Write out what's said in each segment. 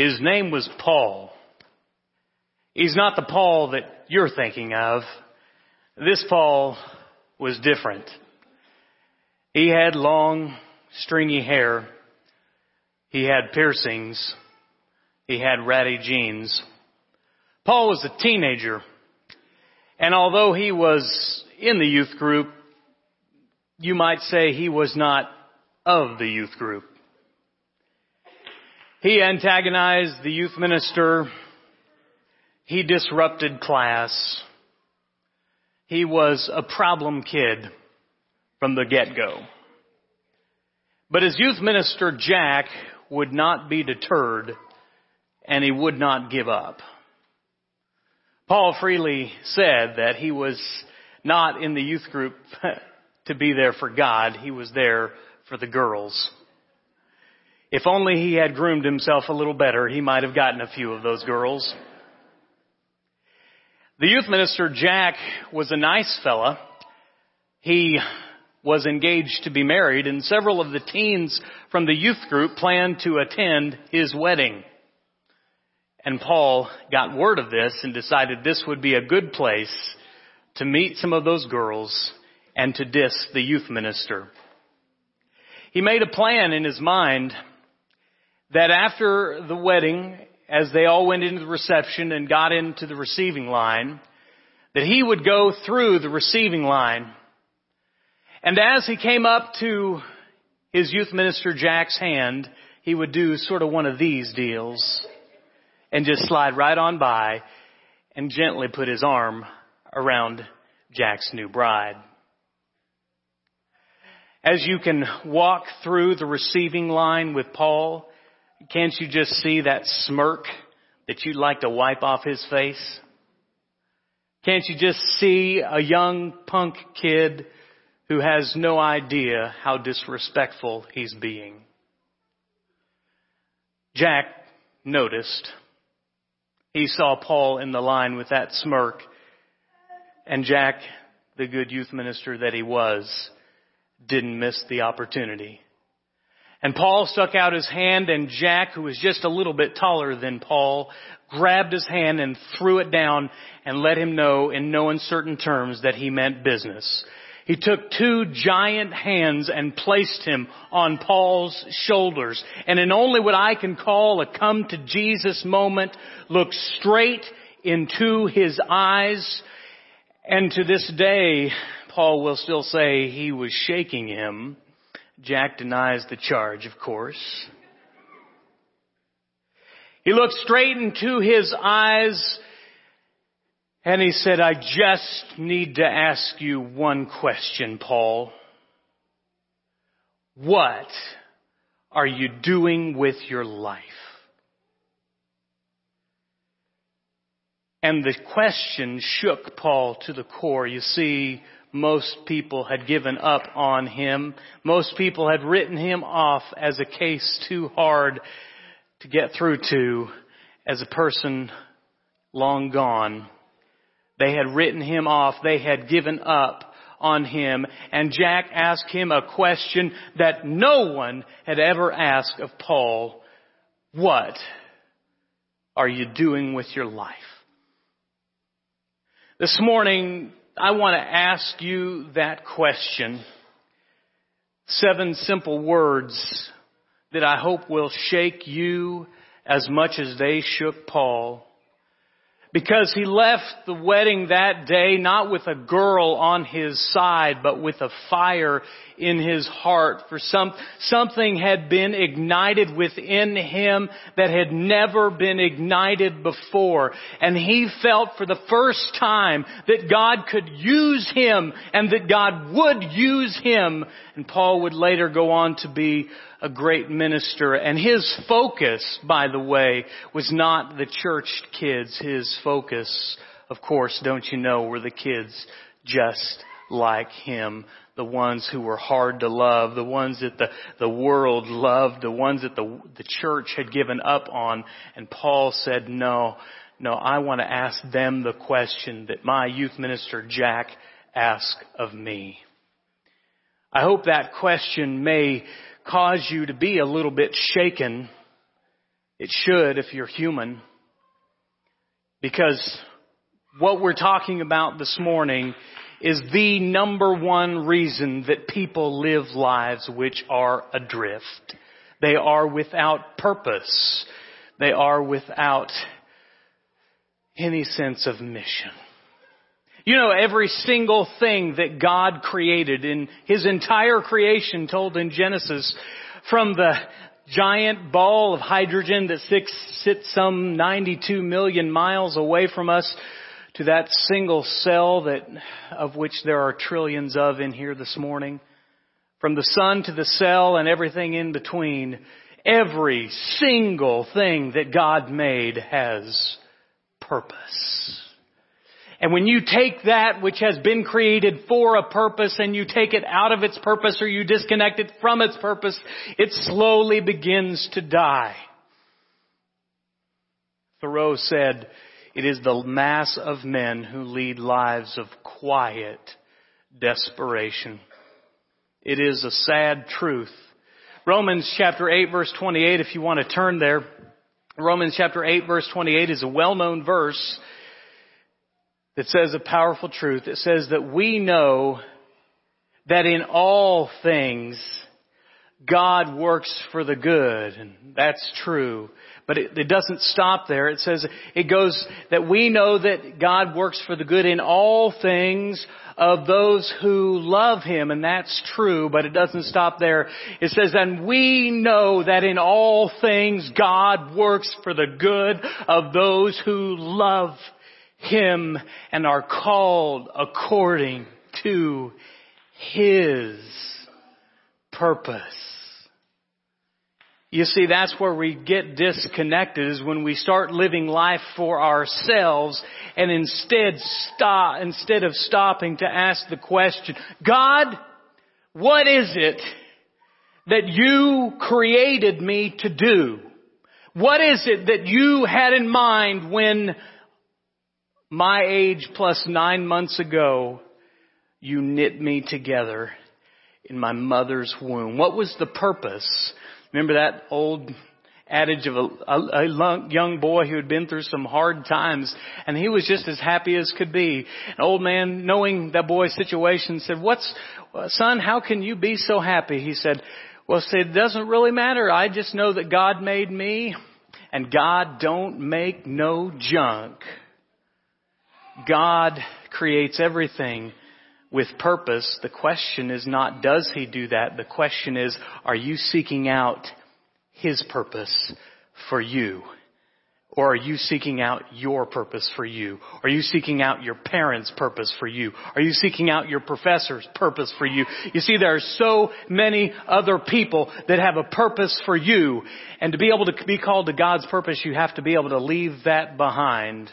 His name was Paul. He's not the Paul that you're thinking of. This Paul was different. He had long, stringy hair. He had piercings. He had ratty jeans. Paul was a teenager. And although he was in the youth group, you might say he was not of the youth group. He antagonized the youth minister. He disrupted class. He was a problem kid from the get-go. But as youth minister Jack would not be deterred and he would not give up. Paul freely said that he was not in the youth group to be there for God. He was there for the girls. If only he had groomed himself a little better, he might have gotten a few of those girls. The youth minister, Jack, was a nice fella. He was engaged to be married and several of the teens from the youth group planned to attend his wedding. And Paul got word of this and decided this would be a good place to meet some of those girls and to diss the youth minister. He made a plan in his mind that after the wedding, as they all went into the reception and got into the receiving line, that he would go through the receiving line. And as he came up to his youth minister Jack's hand, he would do sort of one of these deals and just slide right on by and gently put his arm around Jack's new bride. As you can walk through the receiving line with Paul, can't you just see that smirk that you'd like to wipe off his face? Can't you just see a young punk kid who has no idea how disrespectful he's being? Jack noticed. He saw Paul in the line with that smirk and Jack, the good youth minister that he was, didn't miss the opportunity. And Paul stuck out his hand and Jack, who was just a little bit taller than Paul, grabbed his hand and threw it down and let him know in no uncertain terms that he meant business. He took two giant hands and placed him on Paul's shoulders. And in only what I can call a come to Jesus moment, looked straight into his eyes. And to this day, Paul will still say he was shaking him Jack denies the charge, of course. He looked straight into his eyes and he said, I just need to ask you one question, Paul. What are you doing with your life? And the question shook Paul to the core. You see, most people had given up on him. Most people had written him off as a case too hard to get through to as a person long gone. They had written him off. They had given up on him. And Jack asked him a question that no one had ever asked of Paul. What are you doing with your life? This morning, I want to ask you that question. Seven simple words that I hope will shake you as much as they shook Paul because he left the wedding that day not with a girl on his side, but with a fire in his heart. For some, something had been ignited within him that had never been ignited before. And he felt for the first time that God could use him and that God would use him. And Paul would later go on to be a great minister. And his focus, by the way, was not the church kids. His focus, of course, don't you know, were the kids just like him. The ones who were hard to love, the ones that the, the world loved, the ones that the, the church had given up on. And Paul said, no, no, I want to ask them the question that my youth minister Jack asked of me. I hope that question may cause you to be a little bit shaken It should if you're human. Because what we're talking about this morning is the number one reason that people live lives which are adrift. They are without purpose. They are without any sense of mission. You know, every single thing that God created in His entire creation told in Genesis, from the giant ball of hydrogen that sits some 92 million miles away from us to that single cell that, of which there are trillions of in here this morning. From the sun to the cell and everything in between, every single thing that God made has purpose. And when you take that which has been created for a purpose and you take it out of its purpose or you disconnect it from its purpose, it slowly begins to die. Thoreau said, it is the mass of men who lead lives of quiet desperation. It is a sad truth. Romans chapter 8 verse 28, if you want to turn there, Romans chapter 8 verse 28 is a well-known verse that says a powerful truth. It says that we know that in all things God works for the good. And that's true. But it, it, doesn't stop there. It says, it goes that we know that God works for the good in all things of those who love Him. And that's true, but it doesn't stop there. It says, and we know that in all things God works for the good of those who love Him and are called according to His purpose. You see, that's where we get disconnected is when we start living life for ourselves and instead stop, instead of stopping to ask the question, God, what is it that you created me to do? What is it that you had in mind when my age plus nine months ago you knit me together in my mother's womb? What was the purpose? Remember that old adage of a, a, a, young boy who had been through some hard times and he was just as happy as could be. An old man, knowing that boy's situation, said, what's, uh, son, how can you be so happy? He said, well, said, it doesn't really matter. I just know that God made me and God don't make no junk. God creates everything with purpose, the question is not does he do that? The question is, are you seeking out his purpose for you? Or are you seeking out your purpose for you? Are you seeking out your parents' purpose for you? Are you seeking out your professor's purpose for you? You see, there are so many other people that have a purpose for you. And to be able to be called to God's purpose, you have to be able to leave that behind.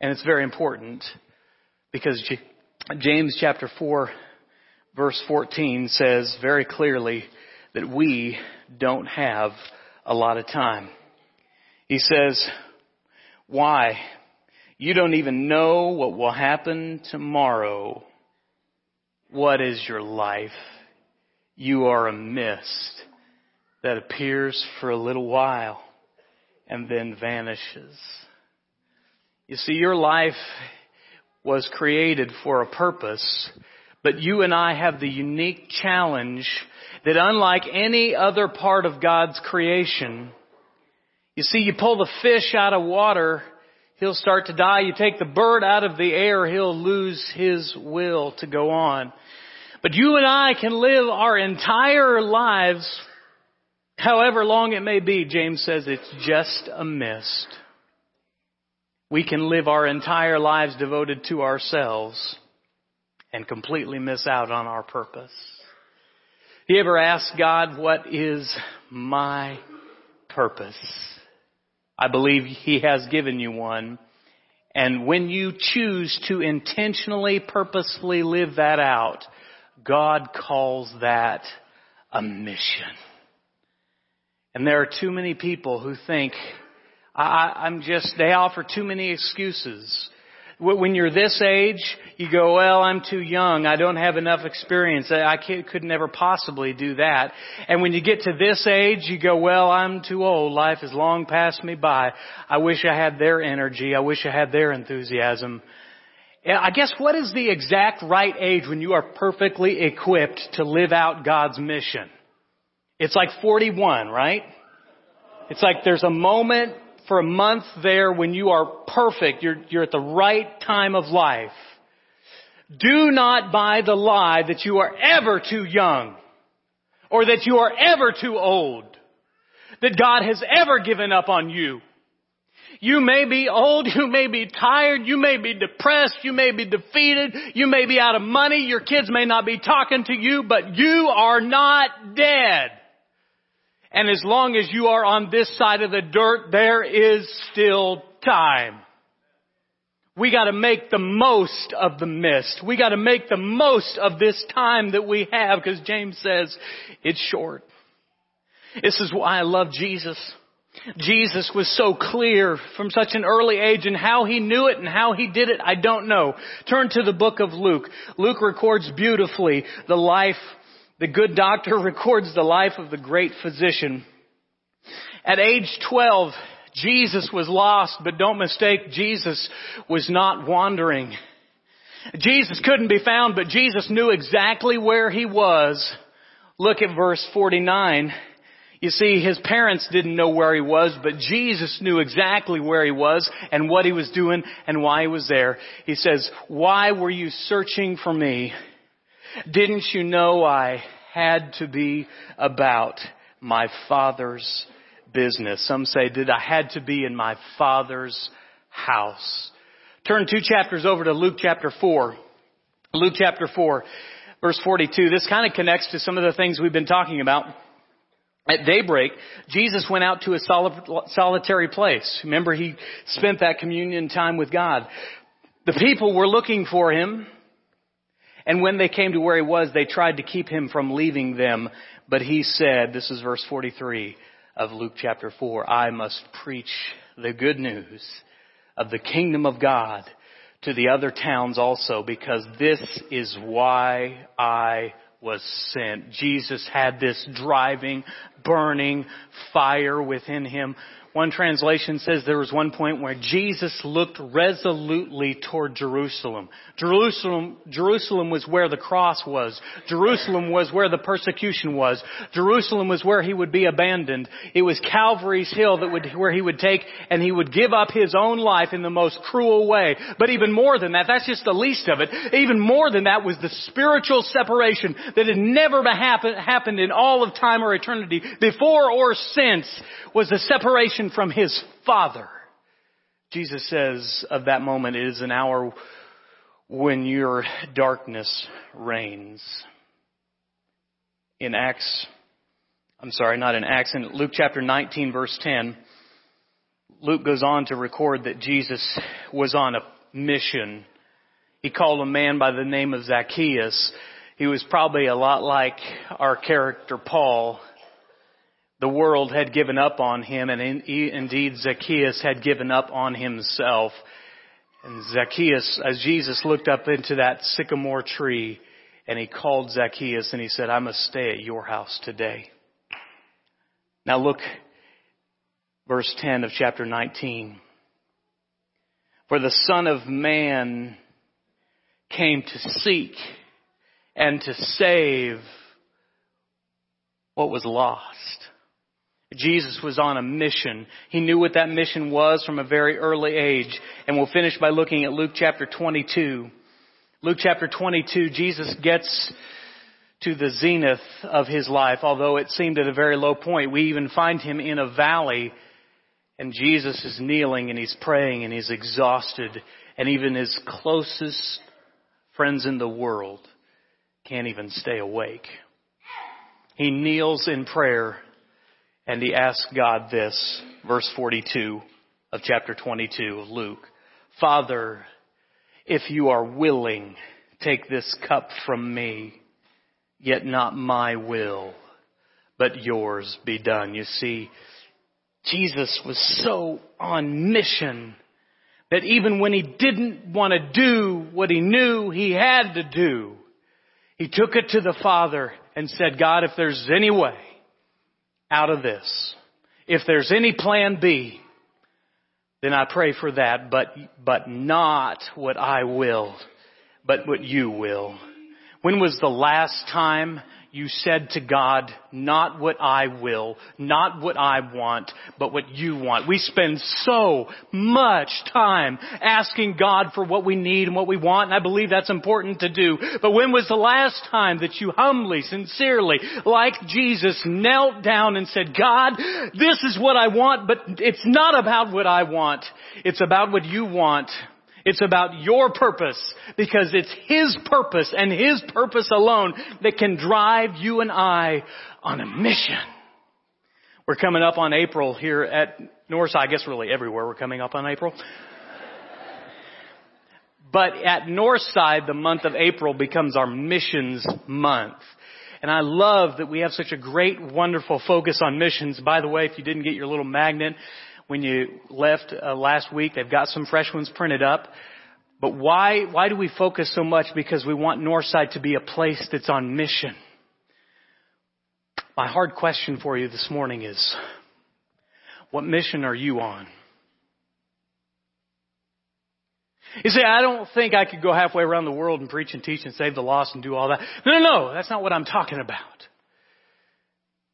And it's very important because James chapter 4 verse 14 says very clearly that we don't have a lot of time. He says, why? You don't even know what will happen tomorrow. What is your life? You are a mist that appears for a little while and then vanishes. You see, your life was created for a purpose, but you and I have the unique challenge that unlike any other part of God's creation, you see, you pull the fish out of water, he'll start to die. You take the bird out of the air, he'll lose his will to go on. But you and I can live our entire lives, however long it may be, James says it's just a mist we can live our entire lives devoted to ourselves and completely miss out on our purpose. You ever ask God, what is my purpose? I believe He has given you one. And when you choose to intentionally, purposefully live that out, God calls that a mission. And there are too many people who think I, I'm just, they offer too many excuses. When you're this age, you go, well, I'm too young. I don't have enough experience. I could never possibly do that. And when you get to this age, you go, well, I'm too old. Life has long passed me by. I wish I had their energy. I wish I had their enthusiasm. I guess what is the exact right age when you are perfectly equipped to live out God's mission? It's like 41, right? It's like there's a moment for a month there when you are perfect. You're, you're at the right time of life. Do not buy the lie that you are ever too young or that you are ever too old, that God has ever given up on you. You may be old, you may be tired, you may be depressed, you may be defeated, you may be out of money, your kids may not be talking to you, but you are not dead. And as long as you are on this side of the dirt, there is still time. We gotta make the most of the mist. We gotta make the most of this time that we have because James says it's short. This is why I love Jesus. Jesus was so clear from such an early age and how he knew it and how he did it, I don't know. Turn to the book of Luke. Luke records beautifully the life the good doctor records the life of the great physician. At age 12, Jesus was lost, but don't mistake, Jesus was not wandering. Jesus couldn't be found, but Jesus knew exactly where he was. Look at verse 49. You see, his parents didn't know where he was, but Jesus knew exactly where he was and what he was doing and why he was there. He says, why were you searching for me? Didn't you know I had to be about my father's business? Some say, did I had to be in my father's house? Turn two chapters over to Luke chapter 4. Luke chapter 4, verse 42. This kind of connects to some of the things we've been talking about. At daybreak, Jesus went out to a solitary place. Remember, he spent that communion time with God. The people were looking for him. And when they came to where he was, they tried to keep him from leaving them. But he said, this is verse 43 of Luke chapter 4, I must preach the good news of the kingdom of God to the other towns also because this is why I was sent. Jesus had this driving, burning fire within him one translation says there was one point where Jesus looked resolutely toward Jerusalem. Jerusalem, Jerusalem was where the cross was. Jerusalem was where the persecution was. Jerusalem was where he would be abandoned. It was Calvary's hill that would, where he would take and he would give up his own life in the most cruel way. But even more than that, that's just the least of it. Even more than that was the spiritual separation that had never happened in all of time or eternity before or since was the separation from his Father. Jesus says of that moment, it is an hour when your darkness reigns. In Acts, I'm sorry, not in Acts, in Luke chapter 19 verse 10, Luke goes on to record that Jesus was on a mission. He called a man by the name of Zacchaeus. He was probably a lot like our character Paul the world had given up on him, and indeed Zacchaeus had given up on himself. And Zacchaeus, as Jesus looked up into that sycamore tree, and he called Zacchaeus and he said, I must stay at your house today. Now look, verse 10 of chapter 19. For the Son of Man came to seek and to save what was lost. Jesus was on a mission. He knew what that mission was from a very early age. And we'll finish by looking at Luke chapter 22. Luke chapter 22, Jesus gets to the zenith of his life, although it seemed at a very low point. We even find him in a valley and Jesus is kneeling and he's praying and he's exhausted and even his closest friends in the world can't even stay awake. He kneels in prayer and he asked God this, verse 42 of chapter 22 of Luke. Father, if you are willing, take this cup from me, yet not my will, but yours be done. You see, Jesus was so on mission That even when he didn't want to do what he knew he had to do, he took it to the Father and said, God, if there's any way out of this, if there's any plan B, then I pray for that, but, but not what I will, but what you will. When was the last time you said to God, not what I will, not what I want, but what you want. We spend so much time asking God for what we need and what we want, and I believe that's important to do. But when was the last time that you humbly, sincerely, like Jesus, knelt down and said, God, this is what I want, but it's not about what I want. It's about what you want. It's about your purpose because it's His purpose and His purpose alone that can drive you and I on a mission. We're coming up on April here at Northside. I guess really everywhere we're coming up on April. But at Northside, the month of April becomes our missions month. And I love that we have such a great, wonderful focus on missions. By the way, if you didn't get your little magnet, when you left uh, last week. They've got some fresh ones printed up. But why, why do we focus so much? Because we want Northside to be a place that's on mission. My hard question for you this morning is, what mission are you on? You say, I don't think I could go halfway around the world and preach and teach and save the lost and do all that. No, no, no, that's not what I'm talking about.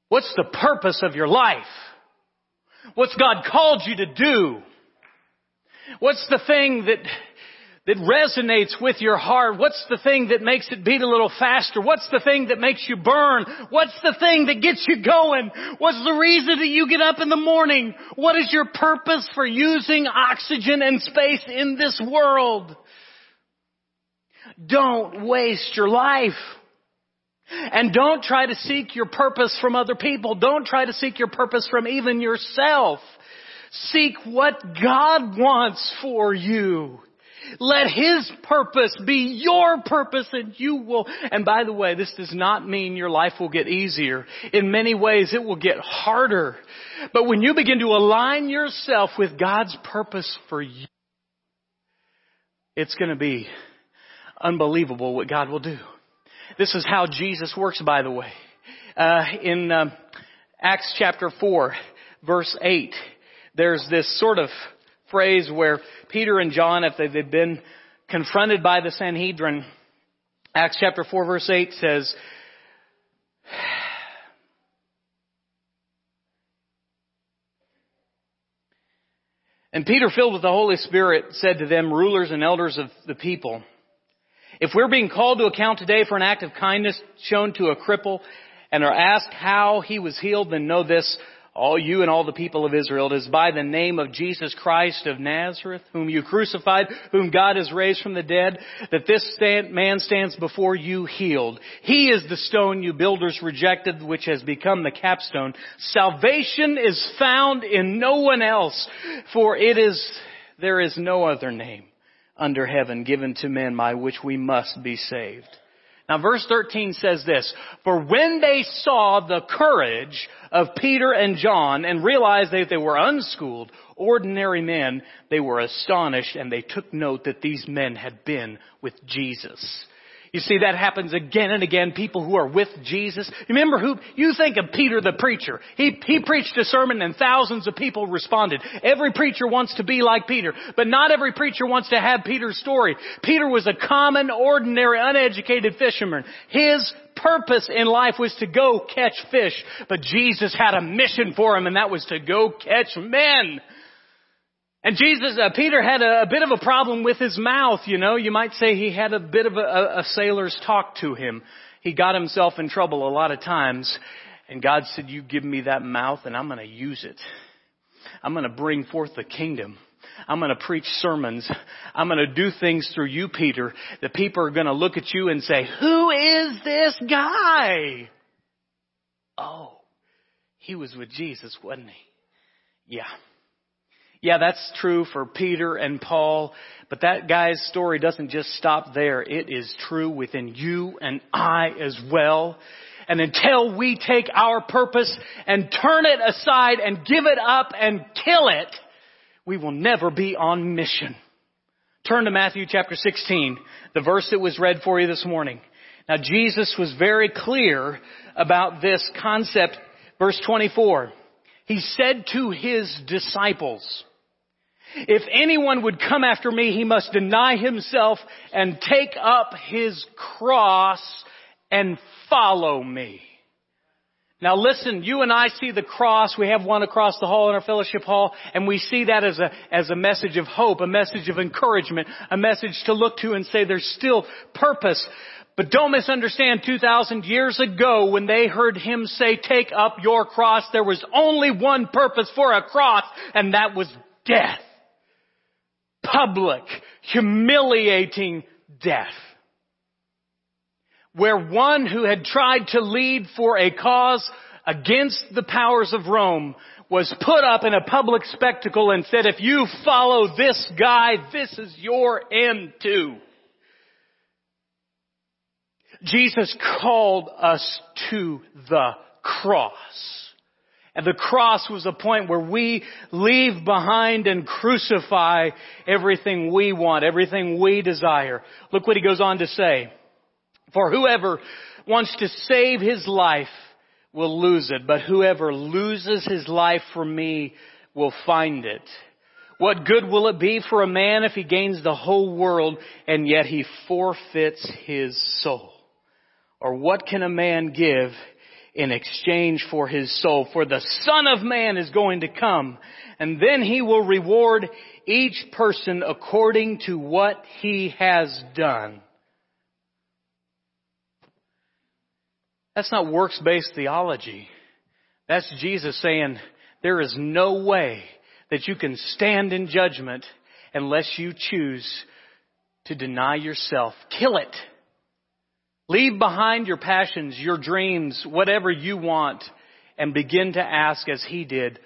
What's the purpose of your life? What's God called you to do? What's the thing that, that resonates with your heart? What's the thing that makes it beat a little faster? What's the thing that makes you burn? What's the thing that gets you going? What's the reason that you get up in the morning? What is your purpose for using oxygen and space in this world? Don't waste your life. And don't try to seek your purpose from other people. Don't try to seek your purpose from even yourself. Seek what God wants for you. Let His purpose be your purpose and you will, and by the way, this does not mean your life will get easier. In many ways it will get harder. But when you begin to align yourself with God's purpose for you, it's to be unbelievable what God will do. This is how Jesus works, by the way. Uh, in um, Acts chapter 4, verse 8, there's this sort of phrase where Peter and John, if they've been confronted by the Sanhedrin, Acts chapter 4 verse 8 says, And Peter, filled with the Holy Spirit, said to them, rulers and elders of the people, if we're being called to account today for an act of kindness shown to a cripple and are asked how he was healed, then know this, all you and all the people of Israel, it is by the name of Jesus Christ of Nazareth, whom you crucified, whom God has raised from the dead, that this stand, man stands before you healed. He is the stone you builders rejected, which has become the capstone. Salvation is found in no one else, for it is, there is no other name under heaven given to men by which we must be saved. Now verse 13 says this, For when they saw the courage of Peter and John and realized that they were unschooled, ordinary men, they were astonished and they took note that these men had been with Jesus. You see, that happens again and again. People who are with Jesus. Remember who, you think of Peter the preacher. He, he preached a sermon and thousands of people responded. Every preacher wants to be like Peter, but not every preacher wants to have Peter's story. Peter was a common, ordinary, uneducated fisherman. His purpose in life was to go catch fish, but Jesus had a mission for him and that was to go catch men. And Jesus, uh, Peter had a, a, bit of a problem with his mouth, you know. You might say he had a bit of a, a, a sailor's talk to him. He got himself in trouble a lot of times. And God said, you give me that mouth and I'm going to use it. I'm going to bring forth the kingdom. I'm going to preach sermons. I'm going to do things through you, Peter. The people are going to look at you and say, who is this guy? Oh, he was with Jesus, wasn't he? Yeah. Yeah, that's true for Peter and Paul, but that guy's story doesn't just stop there. It is true within you and I as well. And until we take our purpose and turn it aside and give it up and kill it, we will never be on mission. Turn to Matthew chapter 16, the verse that was read for you this morning. Now Jesus was very clear about this concept. Verse 24. He said to his disciples, if anyone would come after me, he must deny himself and take up his cross and follow me. Now listen, you and I see the cross. We have one across the hall in our fellowship hall, and we see that as a, as a message of hope, a message of encouragement, a message to look to and say there's still purpose. But don't misunderstand, 2,000 years ago when they heard him say, take up your cross, there was only one purpose for a cross, and that was death. Public, humiliating death where one who had tried to lead for a cause against the powers of Rome was put up in a public spectacle and said, if you follow this guy, this is your end too. Jesus called us to the cross. And the cross was a point where we leave behind and crucify everything we want, everything we desire. Look what he goes on to say. For whoever wants to save his life will lose it, but whoever loses his life for me will find it. What good will it be for a man if he gains the whole world and yet he forfeits his soul? Or what can a man give in exchange for his soul? For the Son of Man is going to come and then he will reward each person according to what he has done. That's not works-based theology. That's Jesus saying, there is no way that you can stand in judgment unless you choose to deny yourself. Kill it. Leave behind your passions, your dreams, whatever you want, and begin to ask as he did,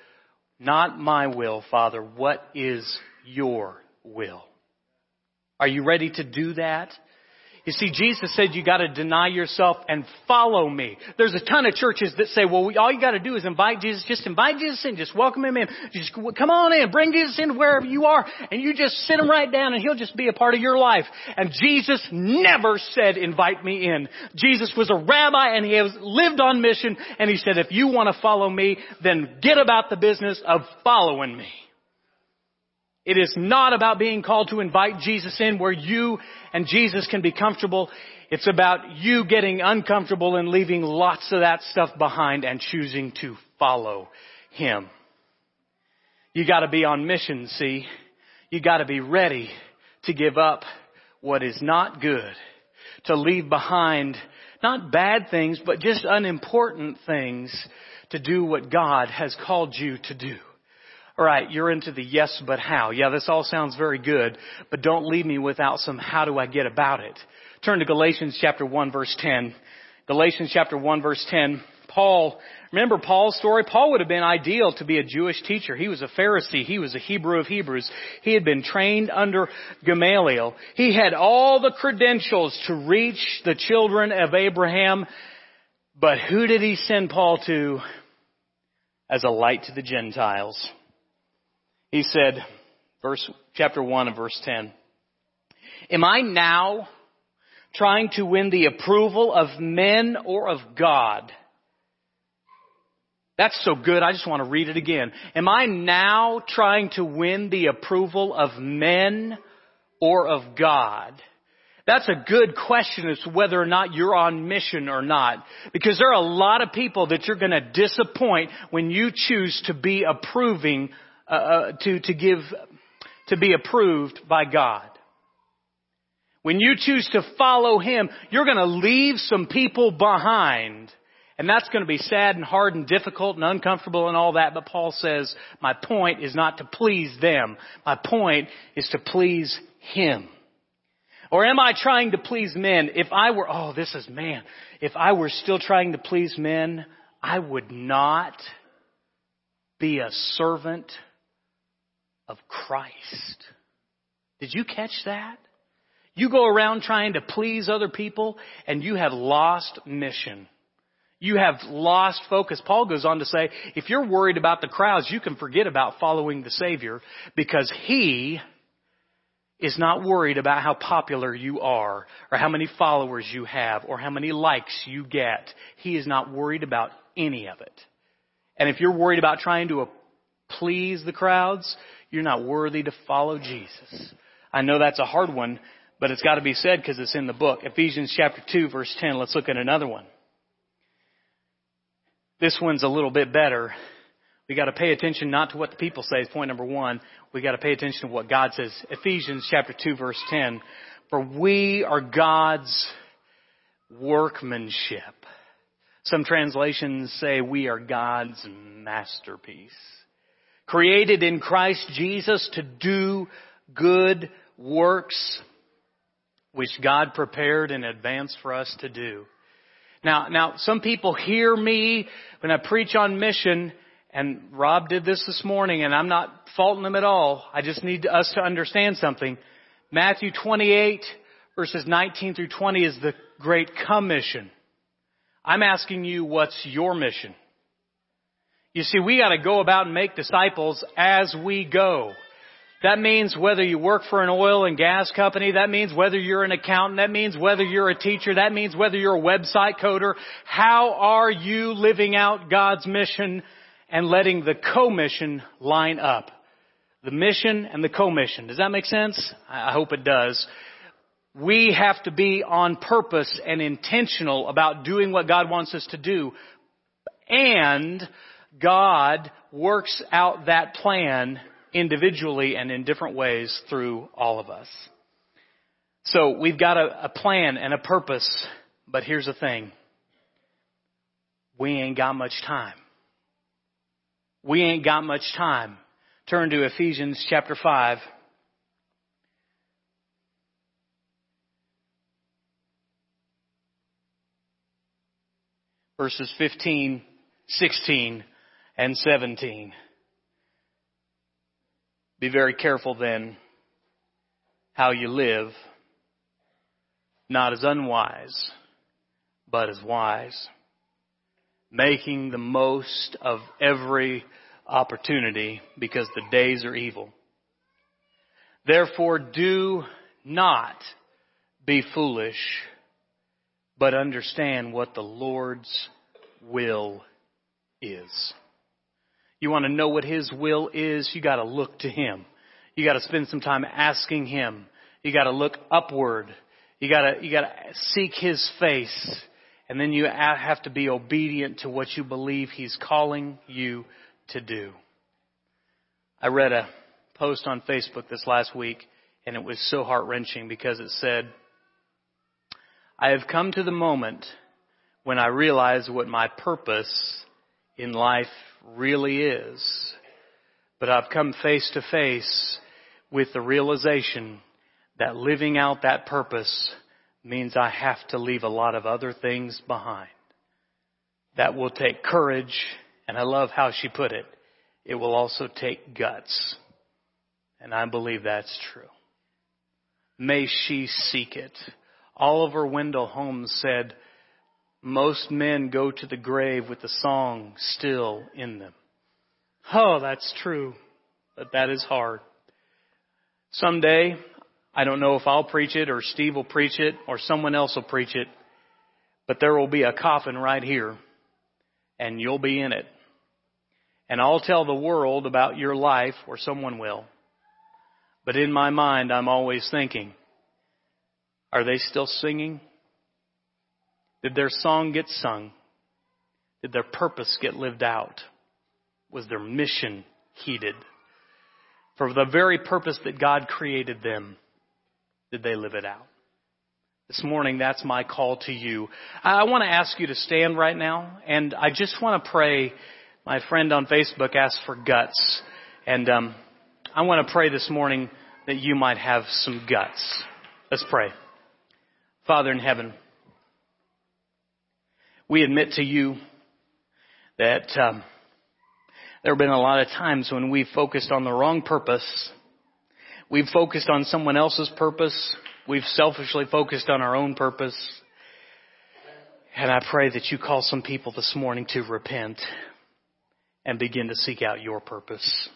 not my will, Father, what is your will? Are you ready to do that? You see, Jesus said you gotta deny yourself and follow me. There's a ton of churches that say, well, we, all you gotta do is invite Jesus, just invite Jesus in, just welcome him in, just come on in, bring Jesus in wherever you are, and you just sit him right down and he'll just be a part of your life. And Jesus never said, invite me in. Jesus was a rabbi and he has lived on mission, and he said, if you wanna follow me, then get about the business of following me. It is not about being called to invite Jesus in where you and Jesus can be comfortable. It's about you getting uncomfortable and leaving lots of that stuff behind and choosing to follow Him. You gotta be on mission, see? You gotta be ready to give up what is not good, to leave behind not bad things, but just unimportant things to do what God has called you to do. Alright, you're into the yes but how. Yeah, this all sounds very good, but don't leave me without some how do I get about it. Turn to Galatians chapter 1 verse 10. Galatians chapter 1 verse 10. Paul, remember Paul's story? Paul would have been ideal to be a Jewish teacher. He was a Pharisee. He was a Hebrew of Hebrews. He had been trained under Gamaliel. He had all the credentials to reach the children of Abraham. But who did he send Paul to as a light to the Gentiles? He said, verse, chapter 1 and verse 10, Am I now trying to win the approval of men or of God? That's so good, I just want to read it again. Am I now trying to win the approval of men or of God? That's a good question as to whether or not you're on mission or not. Because there are a lot of people that you're going to disappoint when you choose to be approving uh, uh, to, to give, to be approved by God. When you choose to follow Him, you're going to leave some people behind. And that's going to be sad and hard and difficult and uncomfortable and all that. But Paul says, my point is not to please them. My point is to please Him. Or am I trying to please men? If I were, oh, this is man. If I were still trying to please men, I would not be a servant of Christ. Did you catch that? You go around trying to please other people and you have lost mission. You have lost focus. Paul goes on to say, if you're worried about the crowds, you can forget about following the Savior because He is not worried about how popular you are or how many followers you have or how many likes you get. He is not worried about any of it. And if you're worried about trying to please the crowds, you're not worthy to follow Jesus. I know that's a hard one, but it's got to be said because it's in the book. Ephesians chapter 2 verse 10. Let's look at another one. This one's a little bit better. We got to pay attention not to what the people say is point number one. We got to pay attention to what God says. Ephesians chapter 2 verse 10. For we are God's workmanship. Some translations say we are God's masterpiece. Created in Christ Jesus to do good works which God prepared in advance for us to do. Now, now, some people hear me when I preach on mission, and Rob did this this morning, and I'm not faulting them at all. I just need us to understand something. Matthew 28 verses 19 through 20 is the Great Commission. I'm asking you, what's your mission? You see, we gotta go about and make disciples as we go. That means whether you work for an oil and gas company, that means whether you're an accountant, that means whether you're a teacher, that means whether you're a website coder. How are you living out God's mission and letting the co-mission line up? The mission and the co-mission. Does that make sense? I hope it does. We have to be on purpose and intentional about doing what God wants us to do. And God works out that plan individually and in different ways through all of us. So we've got a, a plan and a purpose, but here's the thing. We ain't got much time. We ain't got much time. Turn to Ephesians chapter 5. Verses 15, 16, and 17. Be very careful then how you live, not as unwise, but as wise, making the most of every opportunity because the days are evil. Therefore do not be foolish, but understand what the Lord's will is. You want to know what His will is? You got to look to Him. You got to spend some time asking Him. You got to look upward. You got to you got to seek His face, and then you have to be obedient to what you believe He's calling you to do. I read a post on Facebook this last week, and it was so heart wrenching because it said, "I have come to the moment when I realize what my purpose in life really is. But I've come face to face with the realization that living out that purpose means I have to leave a lot of other things behind. That will take courage, and I love how she put it. It will also take guts. And I believe that's true. May she seek it. Oliver Wendell Holmes said, most men go to the grave with the song still in them. Oh, that's true, but that is hard. Someday, I don't know if I'll preach it or Steve will preach it or someone else will preach it, but there will be a coffin right here and you'll be in it. And I'll tell the world about your life or someone will. But in my mind, I'm always thinking, are they still singing? Did their song get sung? Did their purpose get lived out? Was their mission heeded? For the very purpose that God created them, did they live it out? This morning, that's my call to you. I want to ask you to stand right now, and I just want to pray. My friend on Facebook asked for guts, and um, I want to pray this morning that you might have some guts. Let's pray. Father in heaven, we admit to you that um, there have been a lot of times when we've focused on the wrong purpose. We've focused on someone else's purpose. We've selfishly focused on our own purpose. And I pray that you call some people this morning to repent and begin to seek out your purpose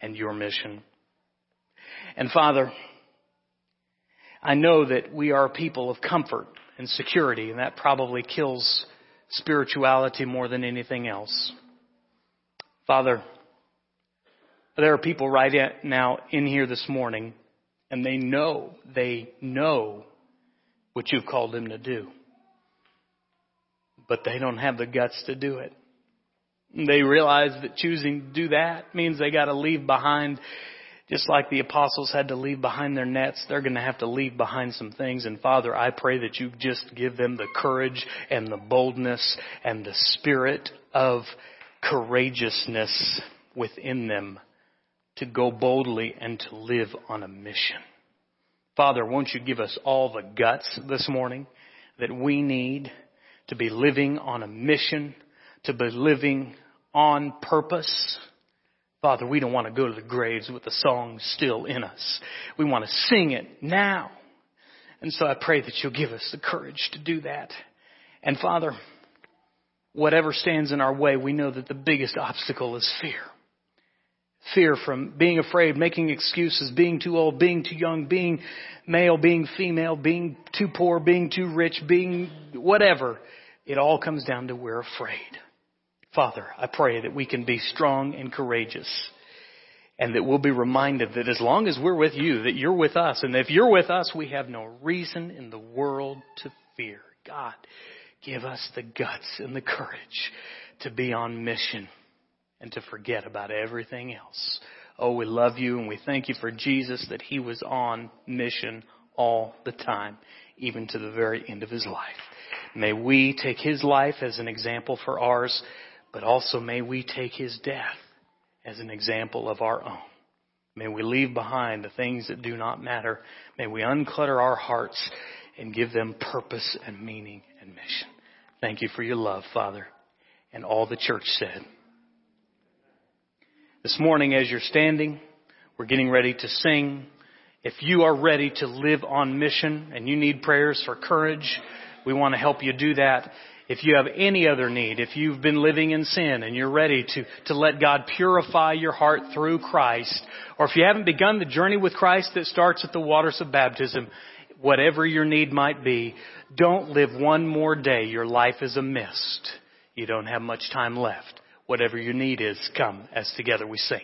and your mission. And Father, I know that we are people of comfort and security, and that probably kills spirituality more than anything else. Father, there are people right now in here this morning, and they know, they know what you've called them to do. But they don't have the guts to do it. They realize that choosing to do that means they gotta leave behind just like the apostles had to leave behind their nets, they're going to have to leave behind some things. And Father, I pray that you just give them the courage and the boldness and the spirit of courageousness within them to go boldly and to live on a mission. Father, won't you give us all the guts this morning that we need to be living on a mission, to be living on purpose, Father, we don't want to go to the graves with the song still in us. We want to sing it now. And so I pray that you'll give us the courage to do that. And Father, whatever stands in our way, we know that the biggest obstacle is fear. Fear from being afraid, making excuses, being too old, being too young, being male, being female, being too poor, being too rich, being whatever. It all comes down to we're afraid. Father, I pray that we can be strong and courageous and that we'll be reminded that as long as we're with you, that you're with us. And if you're with us, we have no reason in the world to fear. God, give us the guts and the courage to be on mission and to forget about everything else. Oh, we love you and we thank you for Jesus that he was on mission all the time, even to the very end of his life. May we take his life as an example for ours but also may we take his death as an example of our own. May we leave behind the things that do not matter. May we unclutter our hearts and give them purpose and meaning and mission. Thank you for your love, Father. And all the church said. This morning, as you're standing, we're getting ready to sing. If you are ready to live on mission and you need prayers for courage, we want to help you do that. If you have any other need, if you've been living in sin and you're ready to, to let God purify your heart through Christ, or if you haven't begun the journey with Christ that starts at the waters of baptism, whatever your need might be, don't live one more day. Your life is a mist. You don't have much time left. Whatever your need is, come as together we sing.